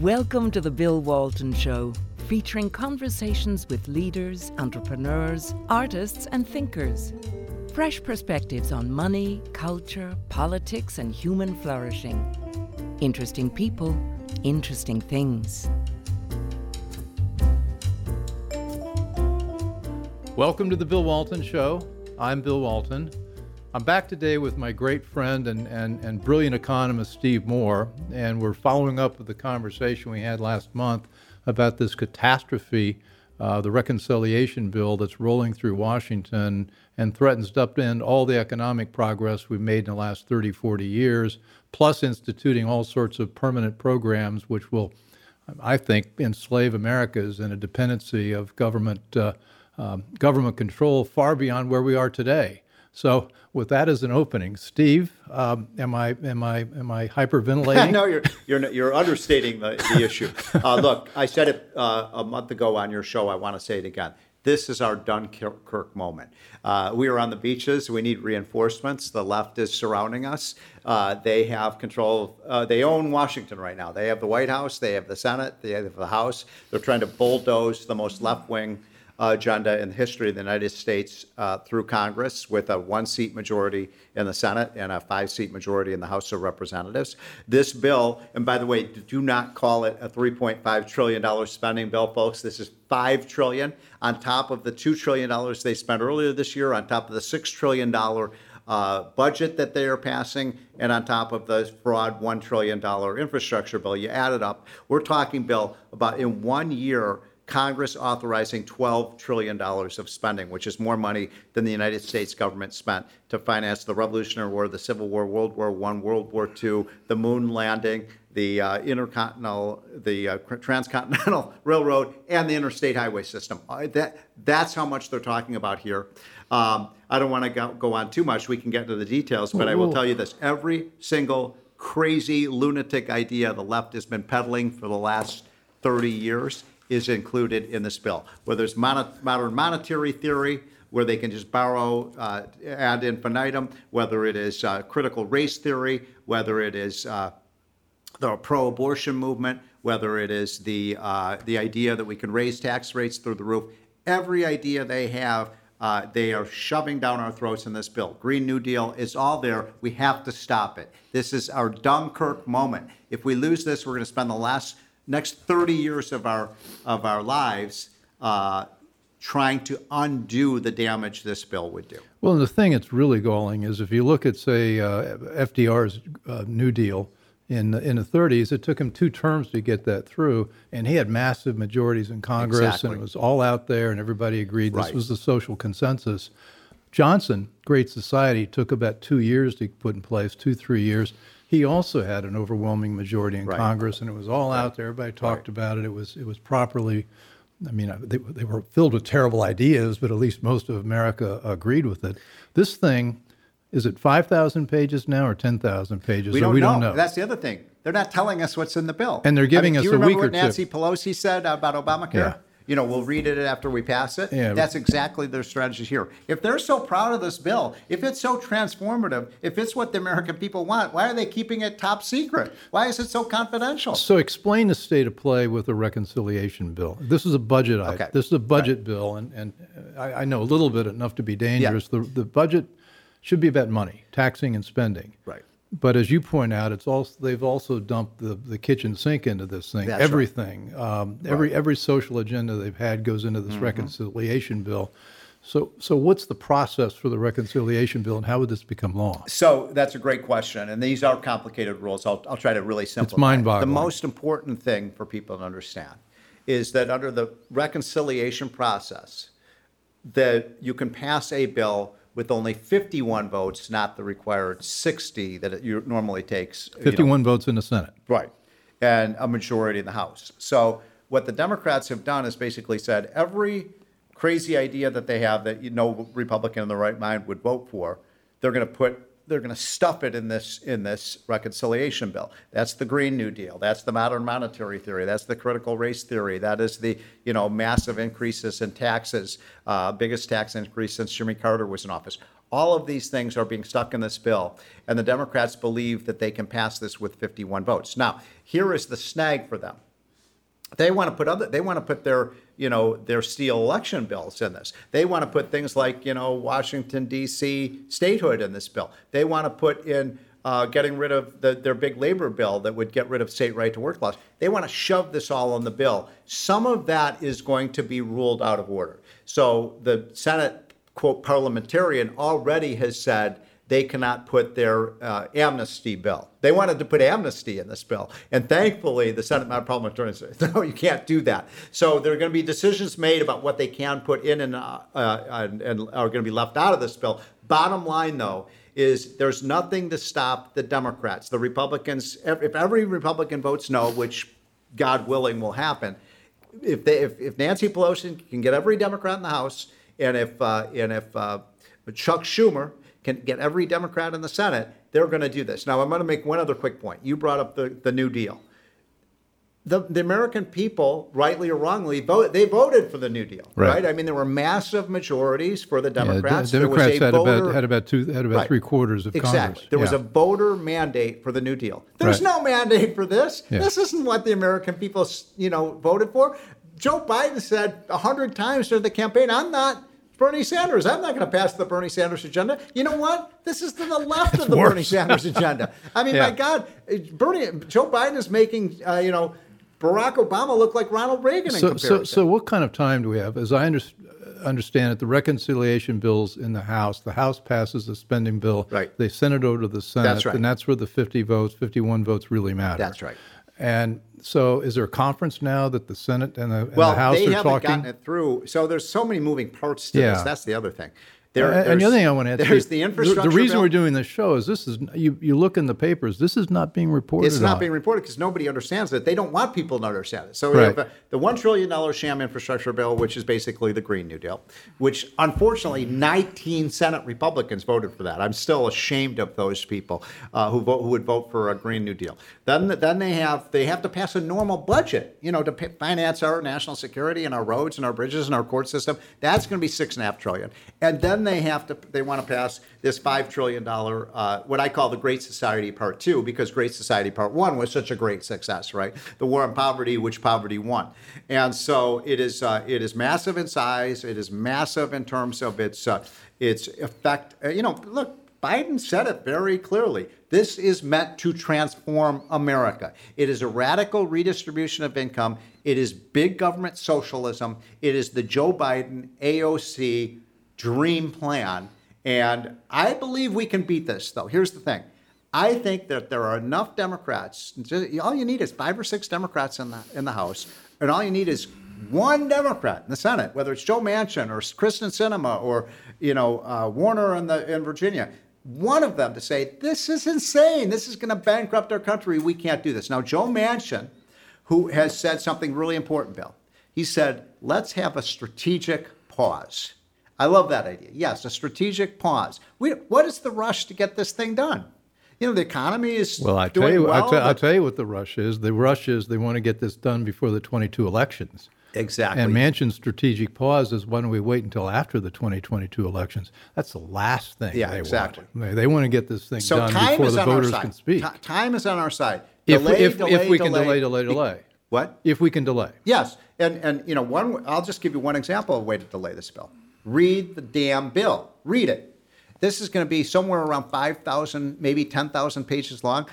Welcome to the Bill Walton Show, featuring conversations with leaders, entrepreneurs, artists, and thinkers. Fresh perspectives on money, culture, politics, and human flourishing. Interesting people, interesting things. Welcome to the Bill Walton Show. I'm Bill Walton. I'm back today with my great friend and, and, and brilliant economist, Steve Moore, and we're following up with the conversation we had last month about this catastrophe, uh, the reconciliation bill that's rolling through Washington and threatens to upend all the economic progress we've made in the last 30, 40 years, plus instituting all sorts of permanent programs which will, I think, enslave Americans in a dependency of government, uh, um, government control far beyond where we are today. So, with that as an opening, Steve, um, am I am I am I hyperventilating? no, you're you're you're understating the, the issue. Uh, look, I said it uh, a month ago on your show. I want to say it again. This is our Dunkirk moment. Uh, we are on the beaches. We need reinforcements. The left is surrounding us. Uh, they have control. Uh, they own Washington right now. They have the White House. They have the Senate. They have the House. They're trying to bulldoze the most left wing agenda in the history of the United States uh, through Congress with a one seat majority in the Senate and a five seat majority in the House of Representatives. This bill, and by the way, do not call it a $3.5 trillion spending bill, folks. This is 5 trillion on top of the $2 trillion they spent earlier this year, on top of the $6 trillion uh, budget that they are passing, and on top of the fraud $1 trillion infrastructure bill. You add it up. We're talking, Bill, about in one year, Congress authorizing $12 trillion of spending, which is more money than the United States government spent to finance the Revolutionary War, the Civil War, World War I, World War II, the moon landing, the uh, intercontinental, the uh, transcontinental railroad, and the interstate highway system. Uh, that, that's how much they're talking about here. Um, I don't want to go, go, on too much. We can get into the details, but I will tell you this: every single crazy lunatic idea the left has been peddling for the last 30 years is included in this bill. Whether it's modern monetary theory, where they can just borrow uh, ad infinitum, whether it is uh, critical race theory, whether it is uh, the pro-abortion movement, whether it is the uh, the idea that we can raise tax rates through the roof. Every idea they have, uh, they are shoving down our throats in this bill. Green New Deal is all there. We have to stop it. This is our Dunkirk moment. If we lose this, we're going to spend the last next 30 years of our of our lives uh, trying to undo the damage this bill would do. Well, the thing that's really galling is if you look at, say, uh, FDR's uh, New Deal in in the 30s, it took him two terms to get that through, and he had massive majorities in Congress, exactly. and it was all out there, and everybody agreed this was the social consensus. Johnson, Great Society, took about two years to put in place, two three years he also had an overwhelming majority in right. Congress, and it was all right. out there. Everybody talked right. about it. It was it was properly. I mean, uh, they, they were filled with terrible ideas, but at least most of America agreed with it. This thing, is it 5,000 pages now or 10,000 pages? We, don't, we know. don't know. That's the other thing. They're not telling us what's in the bill. And they're giving I mean, us a week or two. Do you remember what Nancy Pelosi said about Obamacare? Yeah you know, we'll read it after we pass it. Yeah. That's exactly their strategy here. If they're so proud of this bill, if it's so transformative, if it's what the American people want, why are they keeping it top secret? Why is it so confidential? So explain the state of play with the reconciliation bill. This is a budget item. okay. This is a budget right. bill, and, and I, I, know a little bit enough to be dangerous. Yeah. The, the budget should be about money, taxing and spending. Right. But as you point out, it's also they've also dumped the, the kitchen sink into this thing. That's Everything, right. um, every right. every social agenda they've had goes into this mm-hmm. reconciliation bill. So, so what's the process for the reconciliation bill, and how would this become law? So that's a great question, and these are complicated rules. I'll, I'll try to really simplify. It's mind-boggling. The most important thing for people to understand is that under the reconciliation process, that you can pass a bill with only 51 votes, not the required 60 that it normally takes. 51 you know. votes in the Senate. Right. And a majority in the House. So what the Democrats have done is basically said every crazy idea that they have that no Republican in the right mind would vote for, they're going to put they're going to stuff it in this in this reconciliation bill. That's the Green New Deal. That's the modern monetary theory. That's the critical race theory. That is the you know massive increases in taxes, uh, biggest tax increase since Jimmy Carter was in office. All of these things are being stuck in this bill, and the Democrats believe that they can pass this with 51 votes. Now, here is the snag for them. They want to put other. They want to put their you know their steal election bills in this. They want to put things like you know Washington D.C. statehood in this bill. They want to put in uh, getting rid of the, their big labor bill that would get rid of state right to work laws. They want to shove this all on the bill. Some of that is going to be ruled out of order. So the Senate quote parliamentarian already has said they cannot put their uh, amnesty bill. They wanted to put amnesty in this bill. And thankfully, the Senate parliamentarians said, no, you can't do that. So there are going to be decisions made about what they can put in and, uh, uh, and, and are going to be left out of this bill. Bottom line, though, is there's nothing to stop the Democrats. The Republicans, if every Republican votes no, which God willing will happen, if, they, if, if Nancy Pelosi can get every Democrat in the House, and if, uh, and if uh, Chuck Schumer can get every Democrat in the Senate, they're going to do this. Now, I'm going to make one other quick point. You brought up the, the New Deal. The, the American people, rightly or wrongly, vote, they voted for the New Deal, right? Right. I mean, there were massive majorities for the Yeah, Democrats. the There was Democrats a had voter- about had about two had about Right. three quarters of Exactly. Congress. There was a voter mandate for the New Deal. There's Right. no mandate for this. Yeah. This isn't what the American people, you know, voted for. Joe Biden said a hundred times during the campaign, "I'm not Bernie Sanders. I'm not going to pass the Bernie Sanders agenda." You know what? This is to the left of the worse. Bernie Sanders agenda. I mean, Yeah. my God, Bernie, Joe Biden is making, uh, you know, Barack Obama look like Ronald Reagan in So, so, so what kind of time do we have? As I under, understand it, the reconciliation bills in the House, the House passes a spending bill. Right. They send it over to the Senate. That's right. And that's where the 50 votes, 51 votes really matter. That's right. And so is there a conference now that the Senate and the, and well, the House they are haven't talking? gotten it through. So there's so many moving parts to this. Yeah. That's the other thing. There, and the other thing I want to add, there's the infrastructure. The, reason bill. we're doing this show is this is you. You look in the papers. This is not being reported. It's not on. being reported because nobody understands it. They don't want people to understand it. So we Right. have uh, the one trillion dollar sham infrastructure bill, which is basically the Green New Deal, which unfortunately 19 Senate Republicans voted for that. I'm still ashamed of those people uh, who vote who would vote for a Green New Deal. Then then they have they have to pass a normal budget, you know, to pay, finance our national security and our roads and our bridges and our court system. That's going to be six and a half trillion. And then they have to they want to pass this five trillion dollar uh, what I call the Great Society Part Two because Great Society Part One was such a great success, right? The war on poverty, which poverty won, and so it is uh, it is massive in size. It is massive in terms of its uh, its effect. Uh, you know, look. Biden said it very clearly. This is meant to transform America. It is a radical redistribution of income. It is big government socialism. It is the Joe Biden AOC dream plan. And I believe we can beat this, though. Here's the thing. I think that there are enough Democrats. All you need is five or six Democrats in the in the House, and all you need is one Democrat in the Senate, whether it's Joe Manchin or Kyrsten Sinema or you know uh, Warner in the in Virginia. One of them to say this is insane. This is going to bankrupt our country. We can't do this. Now, Joe Manchin, who has said something really important, Bill. He said, "Let's have a strategic pause." I love that idea. Yes, a strategic pause. We, what is the rush to get this thing done? You know, the economy is Well, I tell you, well. I tell, I'll tell you what the rush is. The rush is they want to get this done before the 22 elections. Exactly. And Manchin's strategic pause is why don't we wait until after the 2022 elections? That's the last thing Yeah, they exactly. want. They, they want to get this thing so done time before is the on our voters side. can speak. Ti- time is on our side. if, Delay, if, delay, if we can delay, delay, delay, delay. What? If we can delay. Yes, and and you know one. I'll just give you one example of a way to delay this bill. Read the damn bill. Read it. This is going to be somewhere around five thousand, maybe ten thousand pages long.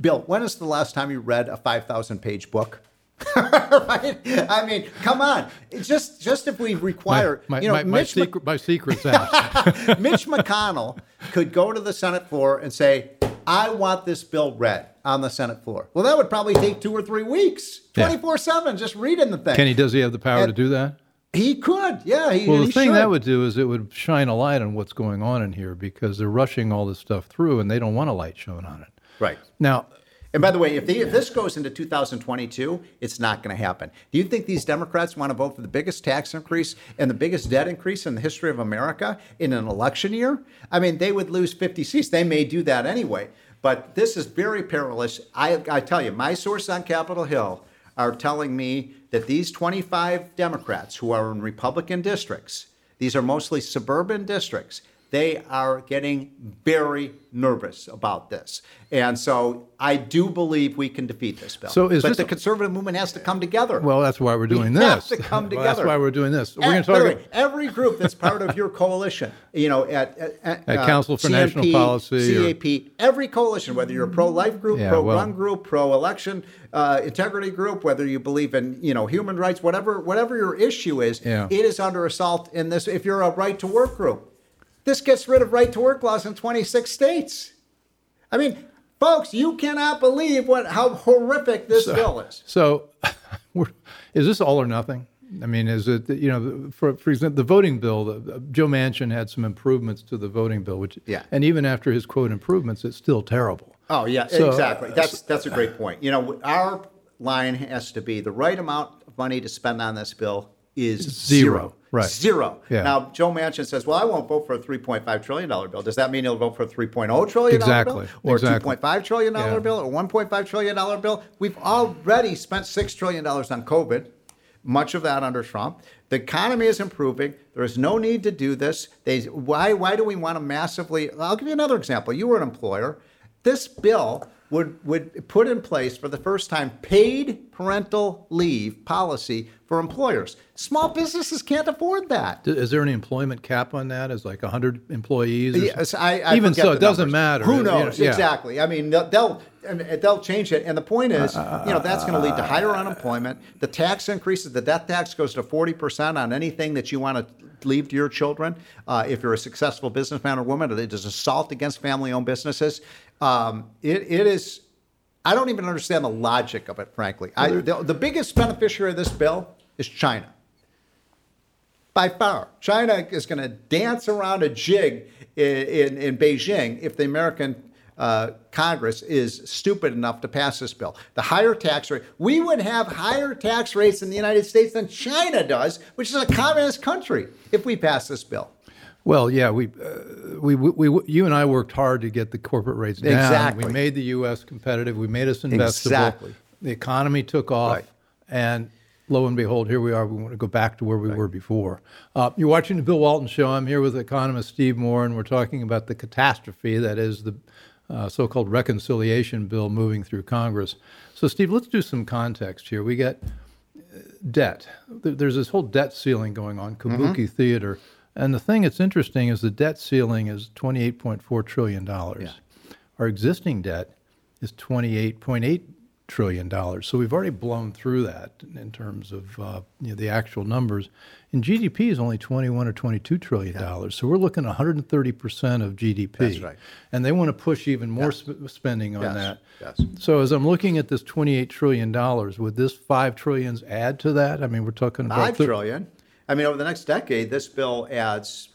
Bill, when is the last time you read a five thousand page book? right? I mean, come on. It's just just if we require, my, you know, my, my, Mitch secret, my secret's out. Mitch McConnell could go to the Senate floor and say, I want this bill read on the Senate floor. Well, that would probably take two or three weeks, Yeah. 24 7, just reading the thing. Kenny, does he have the power to do that? He could, yeah. He, Well, the he thing should. that would do is it would shine a light on what's going on in here because they're rushing all this stuff through and they don't want a light shown on it. Right. Now, And by the way, if, they, if this goes into 2022, it's not going to happen. Do you think these Democrats want to vote for the biggest tax increase and the biggest debt increase in the history of America in an election year? I mean, they would lose 50 seats. They may do that anyway. But this is very perilous. I, I tell you, my sources on Capitol Hill are telling me that these 25 Democrats who are in Republican districts, these are mostly suburban districts, They are getting very nervous about this. And so I do believe we can defeat this bill. So is but the a- conservative movement has to come together. Well, that's why we're doing we this. have to come Well, together. that's why we're doing this. We're going to talk the about every group that's part of your coalition, you know, at, at, At Council for National Policy or- CAP, every coalition, whether you're a pro-life group, Yeah, pro-gun well- group, pro-election uh, integrity group, whether you believe in, you know, human rights, whatever, whatever your issue is, Yeah. it is under assault in this. If you're a right-to-work group, this gets rid of right-to-work laws in 26 states. I mean, folks, you cannot believe what how horrific this bill is. So, is this all or nothing? I mean, is it you know, for for example, the voting bill? The, Joe Manchin had some improvements to the voting bill, which Yeah. and even after his quote improvements, it's still terrible. Oh yeah, So, exactly. Uh, that's that's a great point. You know, our line has to be the right amount of money to spend on this bill is Zero, zero. right. Zero. Yeah. Now Joe Manchin says, "Well, I won't vote for a 3.5 trillion dollar bill." Does that mean he'll vote for a 3.0 trillion dollar Exactly, bill, or exactly. a 2.5 trillion dollar Yeah. bill, or 1.5 trillion dollar bill? We've already spent six trillion dollars on COVID. Much of that under Trump. The economy is improving. There is no need to do this. They, why, why do we want to massively? I'll give you another example. You were an employer. This bill would, would put in place for the first time paid parental leave policy for employers. Small businesses can't afford that. Is there any employment cap on that? Is like hundred employees? or Yes. I, I even so, it doesn't numbers. matter. Who knows yeah. exactly? I mean, they'll they'll, change it. And the point is, you know, that's going to lead to higher unemployment. The tax increases. The death tax goes to forty percent on anything that you want to leave to your children. Uh, if you're a successful businessman or woman, it is assault against family-owned businesses. Um, it, it is. I don't even understand the logic of it, frankly. I, the, the biggest beneficiary of this bill is China by far. China is going to dance around a jig in, in, in Beijing if the American uh, Congress is stupid enough to pass this bill. The higher tax rate, we would have higher tax rates in the United States than China does, which is a communist country, if we pass this bill. Well, yeah, we, uh, we, we, we, you and I worked hard to get the corporate rates down. Exactly. We made the U.S. competitive. We made us investable. Exactly. The economy took off, Right. and lo and behold, here we are. We want to go back to where we were before. Uh, you're watching the Bill Walton Show. I'm here with economist Steve Moore, and we're talking about the catastrophe that is the uh, so-called reconciliation bill moving through Congress. So, Steve, let's do some context here. We got debt. There's this whole debt ceiling going on, Kabuki Theater. And the thing that's interesting is the debt ceiling is $28.4 trillion. Our existing debt is $28.8 trillion. So we've already blown through that in terms of uh, you know, the actual numbers. And GDP is only 21 or 22 trillion dollars. So we're looking at 130% of GDP. That's right. And they want to push even more sp- spending on Yes, that. yes. So as I'm looking at this 28 trillion dollars, would this 5 trillions add to that? I mean, we're talking about Five thir- trillion. I mean, over the next decade, this bill adds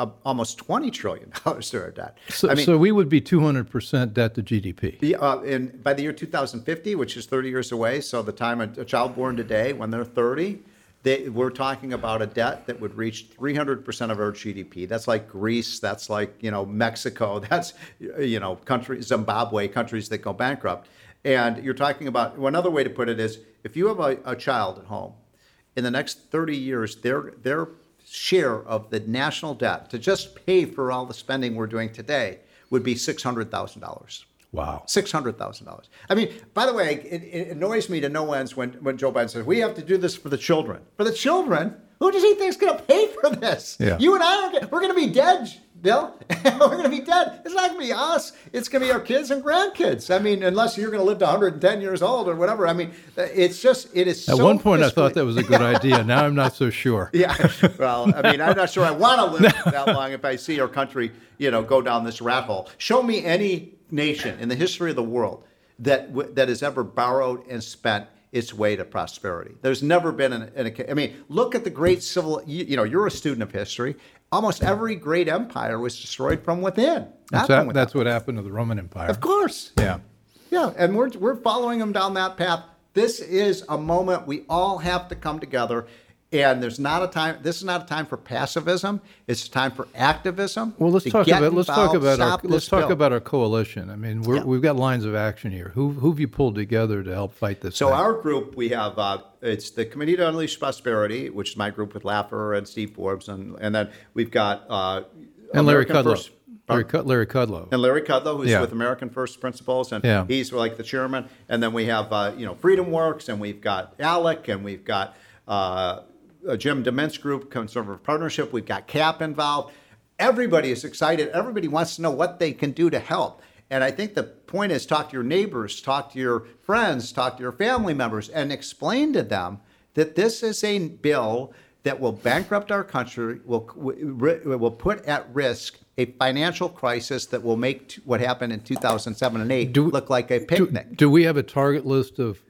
a, almost twenty trillion dollars to our debt. So, I mean, so we would be 200% debt to GDP. The, uh, in, by the year 2050, which is 30 years away, so the time a, a child born today, when they're 30, they, we're talking about a debt that would reach 300% of our GDP. That's like Greece. That's like you know Mexico. That's you know country Zimbabwe, countries that go bankrupt. And you're talking about well, another way to put it is if you have a, a child at home, in the next 30 years, their their share of the national debt to just pay for all the spending we're doing today would be $600,000. Wow. Six hundred thousand dollars. I mean, by the way, it, it annoys me to no end when, when Joe Biden says we have to do this for the children. For the children, who does he think is going to pay for this? Yeah. You and I are we're going to be dead, Bill. we're going to be dead. It's not going to be us. It's going to be our kids and grandkids. I mean, unless you're going to live to 110 years old or whatever. I mean, uh, it's just it is. At so one point, I thought that was a good idea. Now I'm not so sure. yeah. Well, I mean, I'm not sure I want to live that long if I see our country, you know, go down this rat hole. Show me any nation in the history of the world that that has ever borrowed and spent its way to prosperity. There's never been an, an I mean, look at the great civil. You, you know, you're a student of history. Almost every great empire was destroyed from within. That's, that, without. that's what happened to the Roman Empire. Of course. Yeah. Yeah, and we're we're following them down that path. This is a moment we all have to come together. And there's not a time. This is not a time for passivism. It's a time for activism. Well, let's talk about let's talk about our let's talk bill. about our coalition. I mean, we're, Yeah. we've got lines of action here. Who who have you pulled together to help fight this? So thing? our group, we have uh, it's the Committee to Unleash Prosperity, which is my group with Laffer and Steve Forbes, and and then we've got uh, and Larry American Kudlow, First- Larry, Cud- Larry Kudlow. and Larry Kudlow, who's Yeah. with American First Principles, and Yeah. he's like the chairman. And then we have uh, you know Freedom Works, and we've got ALEC, and we've got uh, a Jim DeMint's Group, Conservative Partnership. We've got CAP involved. Everybody is excited. Everybody wants to know what they can do to help. And I think the point is talk to your neighbors, talk to your friends, talk to your family members, and explain to them that this is a bill that will bankrupt our country, will will put at risk a financial crisis that will make t- what happened in 2007 and 8 Do look like a do, picnic. do we have a target list of?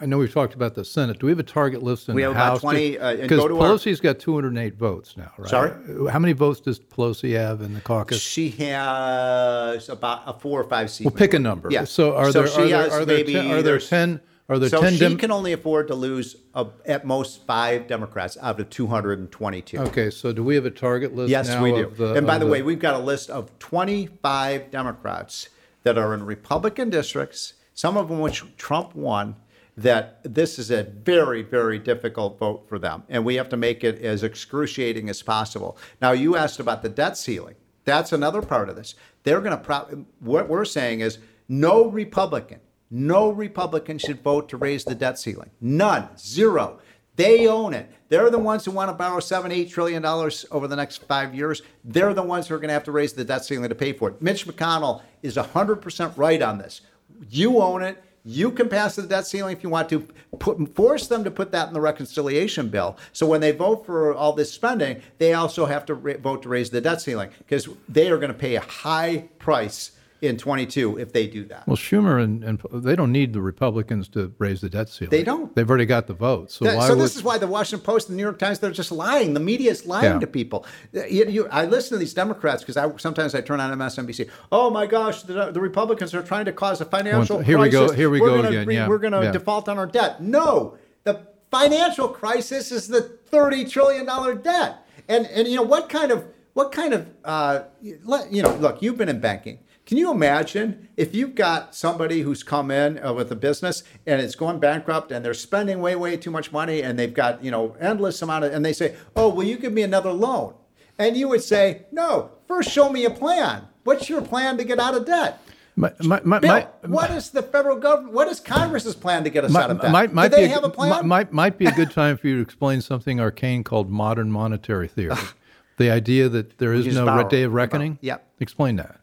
I know we've talked about the Senate. Do we have a target list in We the have about House? 20, uh, Because go to our- Pelosi's got 208 votes now, right? Sorry? How many votes does Pelosi have in the caucus? She has about a four or five seat. Well, pick a number. Yeah. So are So there she are there, are there, ten, are there ten are there so ten? she Dem- can only afford to lose uh at most five Democrats out of 222. okay, so do we have a target list? Yes, we do. the- and by of the, way, we've got a list of 25 Democrats that are in Republican districts, some of them which Trump won, that this is a very, very difficult vote for them. And we have to make it as excruciating as possible. Now, you asked about the debt ceiling. That's another part of this. They're going to, pro- what we're saying is no Republican, no Republican should vote to raise the debt ceiling. None, zero. They own it. They're the ones who want to borrow seven, eight trillion dollars over the next five years. They're the ones who are going to have to raise the debt ceiling to pay for it. Mitch McConnell is 100% right on this. You own it. You can pass the debt ceiling if you want to. Put, force them to put that in the reconciliation bill. So when they vote for all this spending, they also have to ra- vote to raise the debt ceiling because they are going to pay a high price in 22 if they do that. Well, Schumer and, and they don't need the Republicans to raise the debt ceiling. They don't. They've already got the votes. So That- so would, this is why the Washington Post and the New York Times they're just lying. The media is lying Yeah. to people. You, you, I listen to these Democrats because I sometimes I turn on MSNBC. Oh my gosh, the, the Republicans are trying to cause a financial Well, here we go- crisis. here we We're go gonna again, re- yeah, We're going to yeah. default on our debt. No, the financial crisis is the thirty trillion dollar debt. And and you know what kind of what kind of uh, you know look you've been in banking. Can you imagine if you've got somebody who's come in uh, with a business and it's going bankrupt and they're spending way, way too much money and they've got, you know, endless amount of, and they say, oh, will you give me another loan? And you would say, no, first show me a plan. What's your plan to get out of debt? my, my, my, Bill, what is the federal government, what is Congress's plan to get us out of debt? might, might Do they be have a plan? Might, might, be a good time for you to explain something arcane called modern monetary theory. the idea that there is no day of reckoning. Yep. Explain that.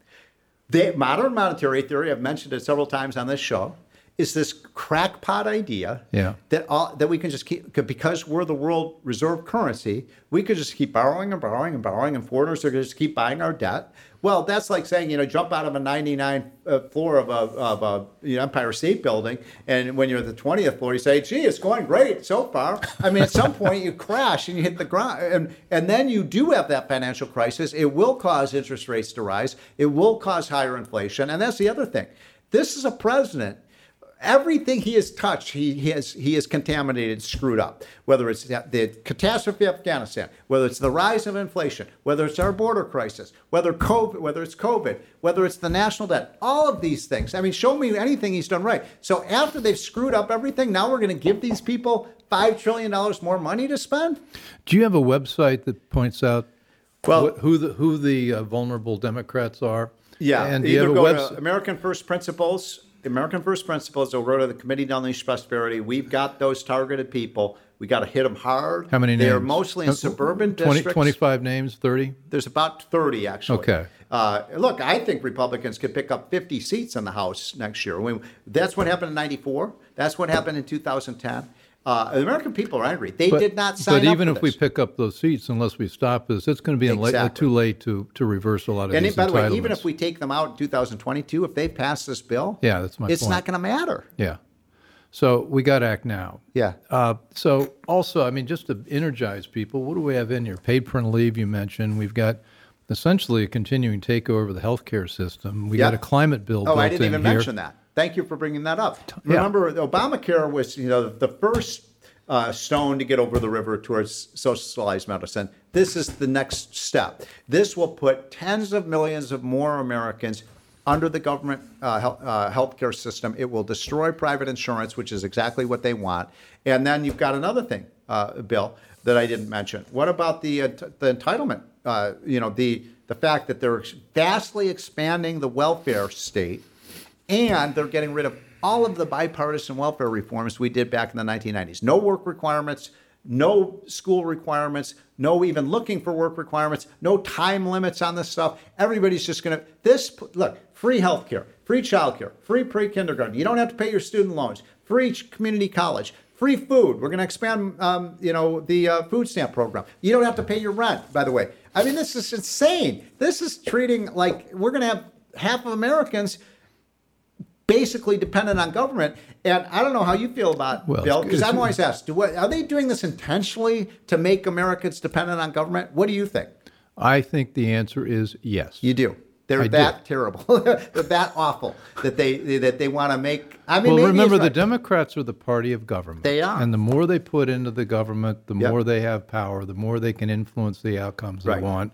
The modern monetary theory, I've mentioned it several times on this show, is this crackpot idea Yeah. that all, that we can just keep because we're the world reserve currency, we could just keep borrowing and borrowing and borrowing, and foreigners are going to just keep buying our debt. Well, that's like saying you know jump out of a 99 uh, floor of a of a you know, Empire State Building, and when you're at the 20th floor, you say, "Gee, it's going great so far." I mean, at some point you crash and you hit the ground, and and then you do have that financial crisis. It will cause interest rates to rise. It will cause higher inflation, and that's the other thing. This is a president everything he has touched, he, he has he has contaminated, screwed up. Whether it's the, catastrophe of Afghanistan, whether it's the rise of inflation, whether it's our border crisis, whether COVID, whether it's COVID, whether it's the national debt, all of these things. I mean, show me anything he's done right. So after they've screwed up everything, now we're going to give these people five trillion dollars more money to spend. Do you have a website that points out Well- wh- who the who the uh, vulnerable Democrats are? Yeah, and you either have go website? to American First Principles. American First Principles. They'll go to the Committee to Unleash Prosperity. We've got those targeted people. We got to hit them hard. How many names? They are mostly in Uh, suburban 20, districts. 25 names, 30? There's about 30 actually. Okay. Uh, look, I think Republicans could pick up 50 seats in the House next year. I mean, that's what happened in '94. That's what happened in 2010. Uh, the American people are angry. They But, did not sign but even if we pick up those seats, unless we stop this, it's going to be late, too late to, to reverse a lot of things. and these by the way, even if we take them out in 2022, if they pass this bill, Yeah, that's my it's point. not going to matter. Yeah. So we got to act now. Yeah. Uh, so also, I mean, just to energize people, what do we have in here? Paid parental leave, you mentioned. We've got essentially a continuing takeover of the healthcare system. We got a climate bill Oh, I didn't even here. mention that. Thank you for bringing that up. Yeah. Remember, Obamacare was you know the first uh, stone to get over the river towards socialized medicine. This is the next step. This will put tens of millions of more Americans under the government uh, health, uh, healthcare system. It will destroy private insurance, which is exactly what they want. And then you've got another thing, uh, Bill, that I didn't mention. What about the uh, t- the entitlement? Uh, you know, the the fact that they're vastly expanding the welfare state, and they're getting rid of all of the bipartisan welfare reforms we did back in the 1990s. No work requirements, no school requirements, no even looking for work requirements, no time limits on this stuff. Everybody's just going to this look free healthcare, free childcare, free pre-kindergarten. You don't have to pay your student loans, free community college, free food. We're going to expand, um, you know, the uh, food stamp program. You don't have to pay your rent. By the way, I mean this is insane. This is treating like we're going to have half of Americans basically dependent on government. And I don't know how you feel about well, Bill, because I'm always asked, do what, are they doing this intentionally to make Americans dependent on government? What do you think? I think the answer is yes. You do. They're I that do. terrible. They're that awful that they that they want to make. I mean, well, remember the Democrats are the party of government. They are, and the more they put into the government, the yep. more they have power, the more they can influence the outcomes right. they want.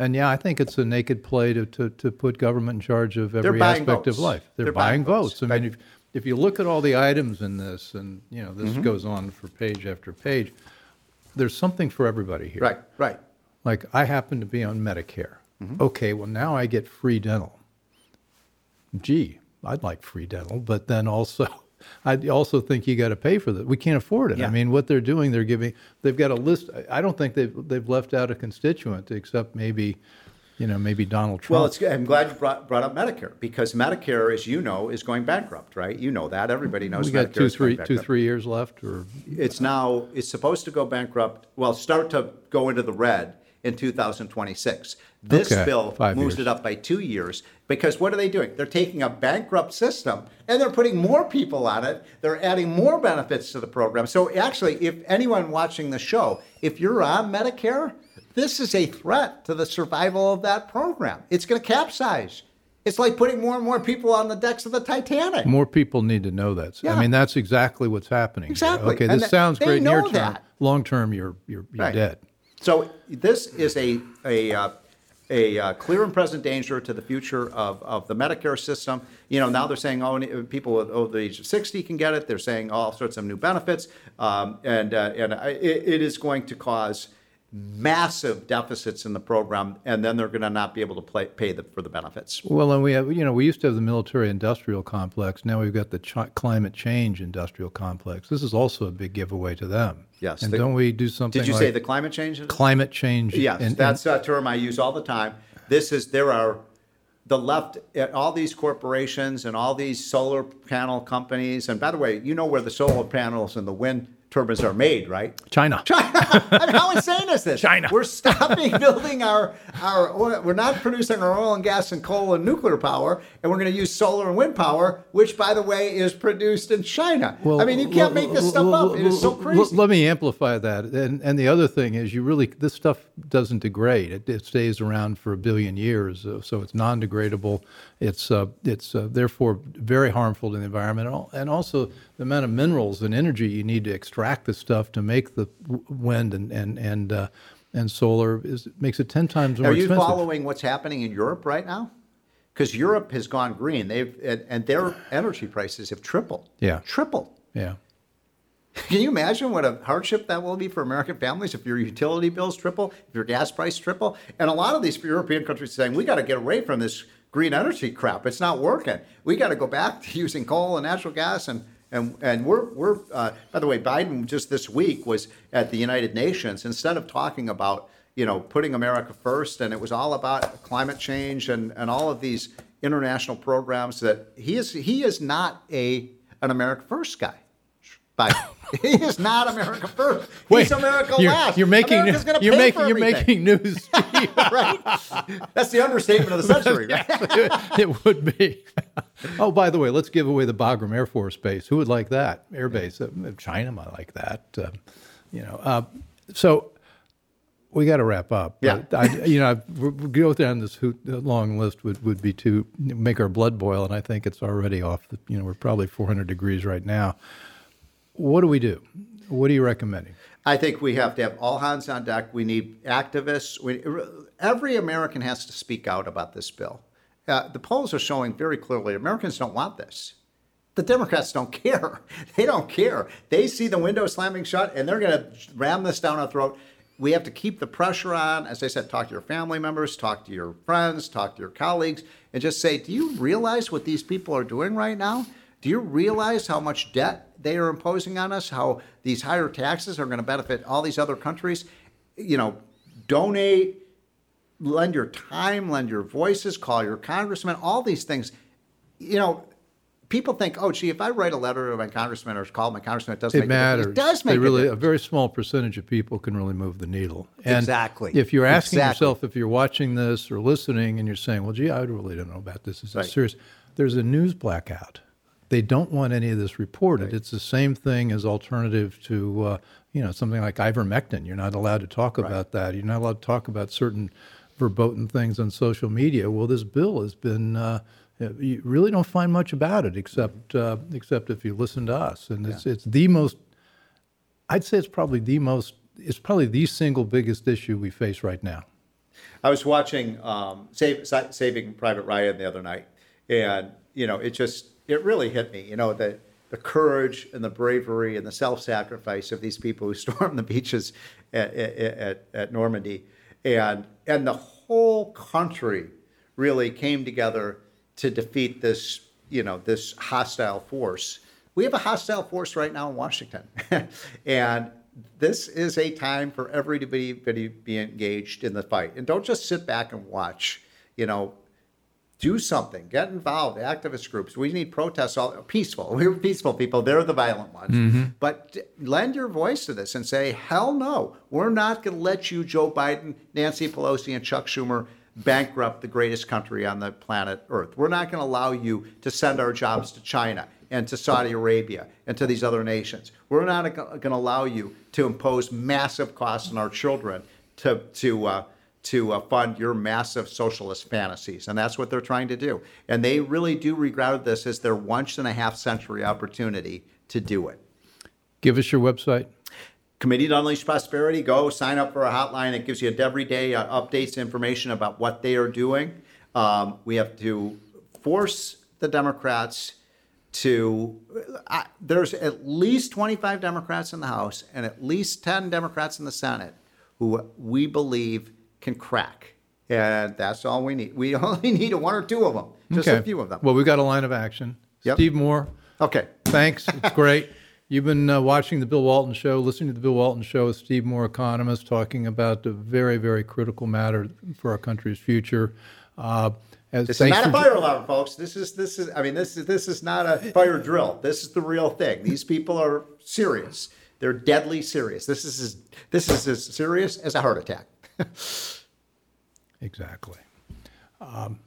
And yeah, I think it's a naked play to, to, to put government in charge of every aspect votes. of life. They're, They're buying, buying, votes. votes. I mean, if, if you look at all the items in this, and you know, this mm-hmm. goes on for page after page, there's something for everybody here. Right, right. Like I happen to be on Medicare. Mm-hmm. Okay, well now I get free dental. Gee, I'd like free dental, but then also I also think you got to pay for that. We can't afford it. Yeah. I mean, what they're doing, they're giving. They've got a list. I don't think they've they've left out a constituent except maybe, you know, maybe Donald Trump. Well, I'm glad you brought, brought up Medicare because Medicare, as you know, is going bankrupt. Right? You know that. Everybody knows. We got Medicare two, three, two, three years left, or it's now. It's supposed to go bankrupt. Well, start to go into the red in 2026. This okay, bill moves years. it up by two years because what are they doing? They're taking a bankrupt system and they're putting more people on it. They're adding more benefits to the program. So, actually, if anyone watching the show, if you're on Medicare, this is a threat to the survival of that program. It's going to capsize. It's like putting more and more people on the decks of the Titanic. More people need to know that. Yeah. I mean, that's exactly what's happening. Exactly. Okay, this sounds great near term. Long term, you're you're, you're right. dead. So this is a a uh, a uh, clear and present danger to the future of, of the Medicare system. You know, now they're saying, oh, people over the age of 60 can get it. They're saying all sorts of new benefits. Um, and uh, and it, it is going to cause massive deficits in the program, and then they're going to not be able to play, pay the, for the benefits. Well, and we have, you know, we used to have the military-industrial complex. Now we've got the ch- climate change industrial complex. This is also a big giveaway to them. Yes. And the, don't we do something? Did you like say the climate change? Climate change. Yes, and, that's and, a term I use all the time. This is there are the left, eh, all these corporations and all these solar panel companies. And by the way, you know where the solar panels and the wind turbines are made, right? China. China. I mean, how insane is this? China. We're stopping building our our. We're not producing our oil and gas and coal and nuclear power, and we're going to use solar and wind power, which, by the way, is produced in China. Well, I mean, you can't make this stuff up. It is so crazy. Let me amplify that. And and the other thing is, you really this stuff doesn't degrade. It, it stays around for a billion years, so it's non-degradable. It's uh, it's uh, therefore very harmful to the environment, and also the amount of minerals and energy you need to extract the stuff to make the wind and and and uh, and solar is makes it ten times more. Are you expensive. following what's happening in Europe right now? Because Europe has gone green. They've and, and their energy prices have tripled. Yeah, tripled. Yeah. Can you imagine what a hardship that will be for American families if your utility bills triple, if your gas price triple? And a lot of these European countries are saying we got to get away from this green energy crap. It's not working. We got to go back to using coal and natural gas and and, and we're, we're uh, by the way, Biden just this week was at the United Nations. Instead of talking about, you know, putting America first, and it was all about climate change and, and all of these international programs that he is, he is not a, an America first guy. Biden. he is not America first. Wait, He's America you're, last. You're making you're making you're making news, right? That's the understatement of the century. Right? yes, it would be. oh, by the way, let's give away the Bagram Air Force Base. Who would like that air base? Uh, China might like that. Uh, you know, uh, so we got to wrap up. Yeah. I, you know, go down this long list would, would be to make our blood boil, and I think it's already off. The, you know, we're probably 400 degrees right now what do we do? What are you recommending? I think we have to have all hands on deck. We need activists. We, every American has to speak out about this bill. Uh, the polls are showing very clearly Americans don't want this. The Democrats don't care. They don't care. They see the window slamming shut and they're going to ram this down our throat. We have to keep the pressure on. As I said, talk to your family members, talk to your friends, talk to your colleagues, and just say, do you realize what these people are doing right now? Do you realize how much debt they are imposing on us? How these higher taxes are going to benefit all these other countries? You know, donate, lend your time, lend your voices, call your congressman, all these things. You know, people think, oh, gee, if I write a letter to my congressman or call my congressman, it doesn't it make matters. A difference. It does make they really, a, a very small percentage of people can really move the needle. And exactly. If you're asking exactly. yourself, if you're watching this or listening, and you're saying, well, gee, I really don't know about this. Is right. serious? There's a news blackout. They don't want any of this reported. Right. It's the same thing as alternative to, uh, you know, something like ivermectin. You're not allowed to talk right. about that. You're not allowed to talk about certain verboten things on social media. Well, this bill has been. Uh, you really don't find much about it except uh, except if you listen to us, and it's yeah. it's the most. I'd say it's probably the most. It's probably the single biggest issue we face right now. I was watching um, Save, Saving Private Ryan the other night, and you know it just it really hit me. You know the the courage and the bravery and the self-sacrifice of these people who stormed the beaches at, at, at Normandy, and and the whole country really came together to defeat this, you know, this hostile force. We have a hostile force right now in Washington, and this is a time for everybody to be engaged in the fight. And don't just sit back and watch. You know, do something. Get involved. Activist groups. We need protests. All peaceful. We're peaceful people. They're the violent ones. Mm-hmm. But lend your voice to this and say, "Hell no, we're not going to let you, Joe Biden, Nancy Pelosi, and Chuck Schumer." bankrupt the greatest country on the planet Earth. We're not going to allow you to send our jobs to China and to Saudi Arabia and to these other nations. We're not going to allow you to impose massive costs on our children to to uh, to uh, fund your massive socialist fantasies, and that's what they're trying to do. And they really do regard this as their once in a half century opportunity to do it. Give us your website. Committee to Unleash Prosperity, go sign up for a hotline. It gives you everyday uh, updates, information about what they are doing. Um, we have to force the Democrats to. Uh, there's at least 25 Democrats in the House and at least 10 Democrats in the Senate who we believe can crack. And that's all we need. We only need one or two of them, just okay. a few of them. Well, we've got a line of action. Yep. Steve Moore. Okay. Thanks. It's great. You've been uh, watching the Bill Walton Show, listening to the Bill Walton Show with Steve Moore, economist, talking about a very, very critical matter for our country's future. Uh, as, this is not a fire alarm, folks. This is this is. I mean, this is this is not a fire drill. This is the real thing. These people are serious. They're deadly serious. This is as, this is as serious as a heart attack. exactly. Um,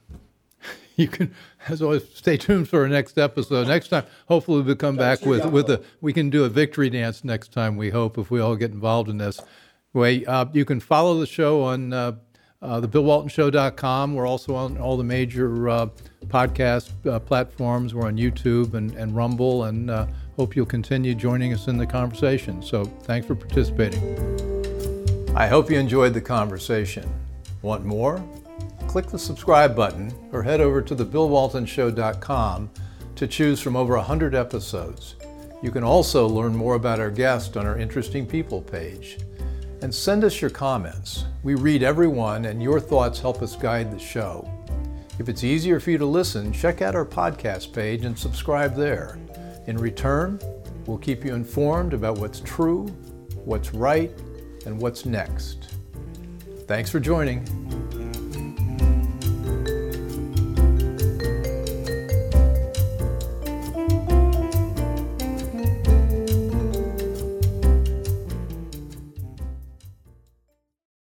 you can, as always, stay tuned for our next episode. Next time, hopefully, we'll come back with with a. We can do a victory dance next time. We hope if we all get involved in this. Way uh, you can follow the show on uh, uh, the BillWaltonShow.com. We're also on all the major uh, podcast uh, platforms. We're on YouTube and, and Rumble, and uh, hope you'll continue joining us in the conversation. So, thanks for participating. I hope you enjoyed the conversation. Want more? click the subscribe button or head over to thebillwaltonshow.com to choose from over 100 episodes. You can also learn more about our guest on our Interesting People page. And send us your comments. We read everyone, and your thoughts help us guide the show. If it's easier for you to listen, check out our podcast page and subscribe there. In return, we'll keep you informed about what's true, what's right, and what's next. Thanks for joining.